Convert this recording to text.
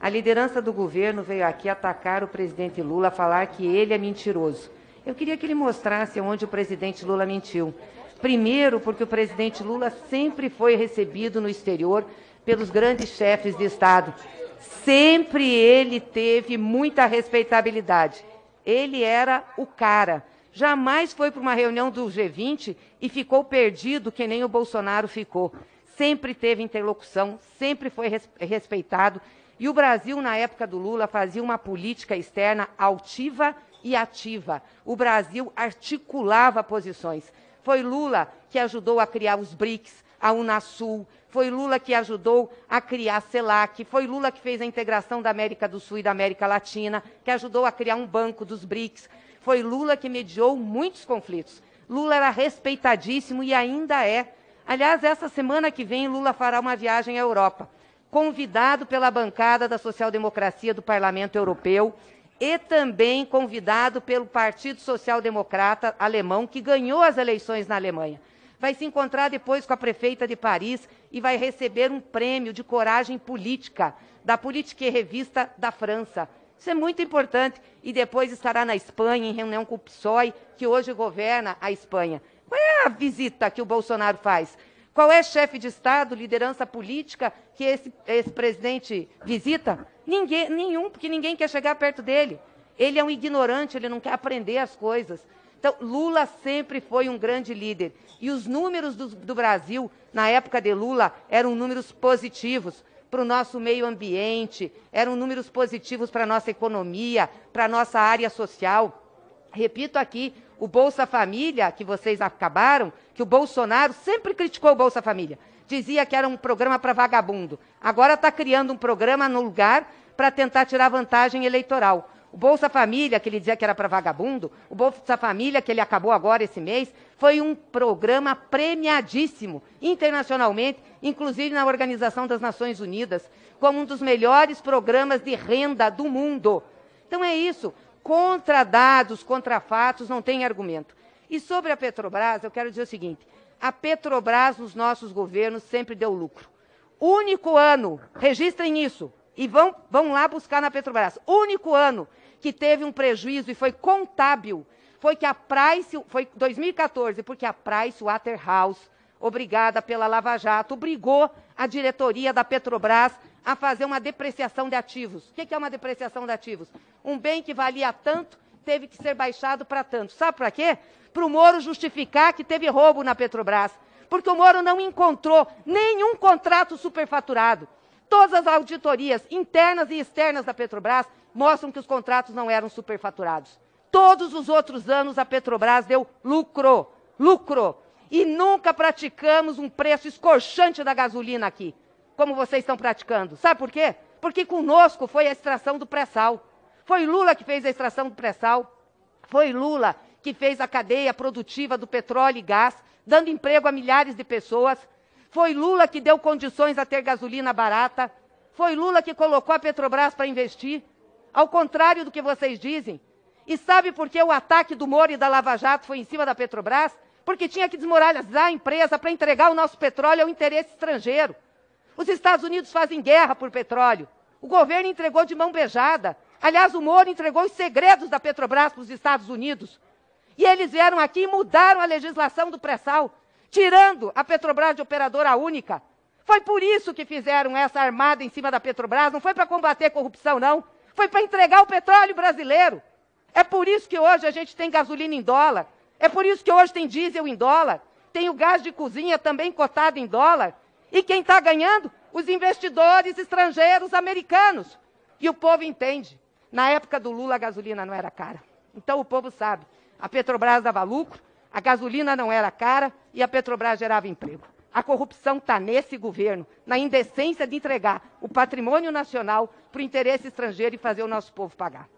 A liderança do governo veio aqui atacar o presidente Lula, falar que ele é mentiroso. Eu queria que ele mostrasse onde o presidente Lula mentiu. Primeiro, porque o presidente Lula sempre foi recebido no exterior pelos grandes chefes de Estado. Sempre ele teve muita respeitabilidade. Ele era o cara. Jamais foi para uma reunião do G20 e ficou perdido que nem o Bolsonaro ficou. Sempre teve interlocução, sempre foi respeitado. E o Brasil, na época do Lula, fazia uma política externa altiva e ativa. O Brasil articulava posições. Foi Lula que ajudou a criar os BRICS, a Unasul, foi Lula que ajudou a criar a CELAC, foi Lula que fez a integração da América do Sul e da América Latina, que ajudou a criar um banco dos BRICS. Foi Lula que mediou muitos conflitos. Lula era respeitadíssimo e ainda é. Aliás, essa semana que vem, Lula fará uma viagem à Europa, convidado pela bancada da social-democracia do Parlamento Europeu e também convidado pelo Partido Social Democrata alemão, que ganhou as eleições na Alemanha. Vai se encontrar depois com a prefeita de Paris e vai receber um prêmio de coragem política da Politique Revista da França. Isso é muito importante. E depois estará na Espanha, em reunião com o PSOE, que hoje governa a Espanha. Qual é a visita que o Bolsonaro faz? Qual é chefe de Estado, liderança política que esse, esse presidente visita? Ninguém, nenhum, porque ninguém quer chegar perto dele. Ele é um ignorante, ele não quer aprender as coisas. Então, Lula sempre foi um grande líder. E os números do, do Brasil, na época de Lula, eram números positivos para o nosso meio ambiente, eram números positivos para a nossa economia, para a nossa área social. Repito aqui, o Bolsa Família, que vocês acabaram, que o Bolsonaro sempre criticou o Bolsa Família. Dizia que era um programa para vagabundo. Agora está criando um programa no lugar para tentar tirar vantagem eleitoral. O Bolsa Família, que ele dizia que era para vagabundo, o Bolsa Família, que ele acabou agora esse mês, foi um programa premiadíssimo internacionalmente, inclusive na Organização das Nações Unidas, como um dos melhores programas de renda do mundo. Então é isso. Contra dados, contra fatos, não tem argumento. E sobre a Petrobras, eu quero dizer o seguinte: a Petrobras nos nossos governos sempre deu lucro. Único ano, registrem isso, e vão, vão lá buscar na Petrobras. Único ano que teve um prejuízo e foi contábil foi que a Price, foi 2014, porque a Price Waterhouse, obrigada pela Lava Jato, obrigou a diretoria da Petrobras a fazer uma depreciação de ativos. O que é uma depreciação de ativos? Um bem que valia tanto teve que ser baixado para tanto. Sabe para quê? Para o Moro justificar que teve roubo na Petrobras. Porque o Moro não encontrou nenhum contrato superfaturado. Todas as auditorias internas e externas da Petrobras mostram que os contratos não eram superfaturados. Todos os outros anos a Petrobras deu lucro, lucro. E nunca praticamos um preço escorchante da gasolina aqui, como vocês estão praticando. Sabe por quê? Porque conosco foi a extração do pré-sal. Foi Lula que fez a extração do pré-sal. Foi Lula que fez a cadeia produtiva do petróleo e gás, dando emprego a milhares de pessoas. Foi Lula que deu condições a ter gasolina barata. Foi Lula que colocou a Petrobras para investir. Ao contrário do que vocês dizem. E sabe por que o ataque do Moro e da Lava Jato foi em cima da Petrobras? Porque tinha que desmoralizar a empresa para entregar o nosso petróleo ao interesse estrangeiro. Os Estados Unidos fazem guerra por petróleo. O governo entregou de mão beijada. Aliás, o Moro entregou os segredos da Petrobras para os Estados Unidos. E eles vieram aqui e mudaram a legislação do pré-sal, tirando a Petrobras de operadora única. Foi por isso que fizeram essa armada em cima da Petrobras, não foi para combater corrupção, não. Foi para entregar o petróleo brasileiro. É por isso que hoje a gente tem gasolina em dólar. É por isso que hoje tem diesel em dólar. Tem o gás de cozinha também cotado em dólar. E quem está ganhando? Os investidores estrangeiros americanos. E o povo entende. Na época do Lula, a gasolina não era cara. Então o povo sabe. A Petrobras dava lucro, a gasolina não era cara e a Petrobras gerava emprego. A corrupção está nesse governo, na indecência de entregar o patrimônio nacional para o interesse estrangeiro e fazer o nosso povo pagar.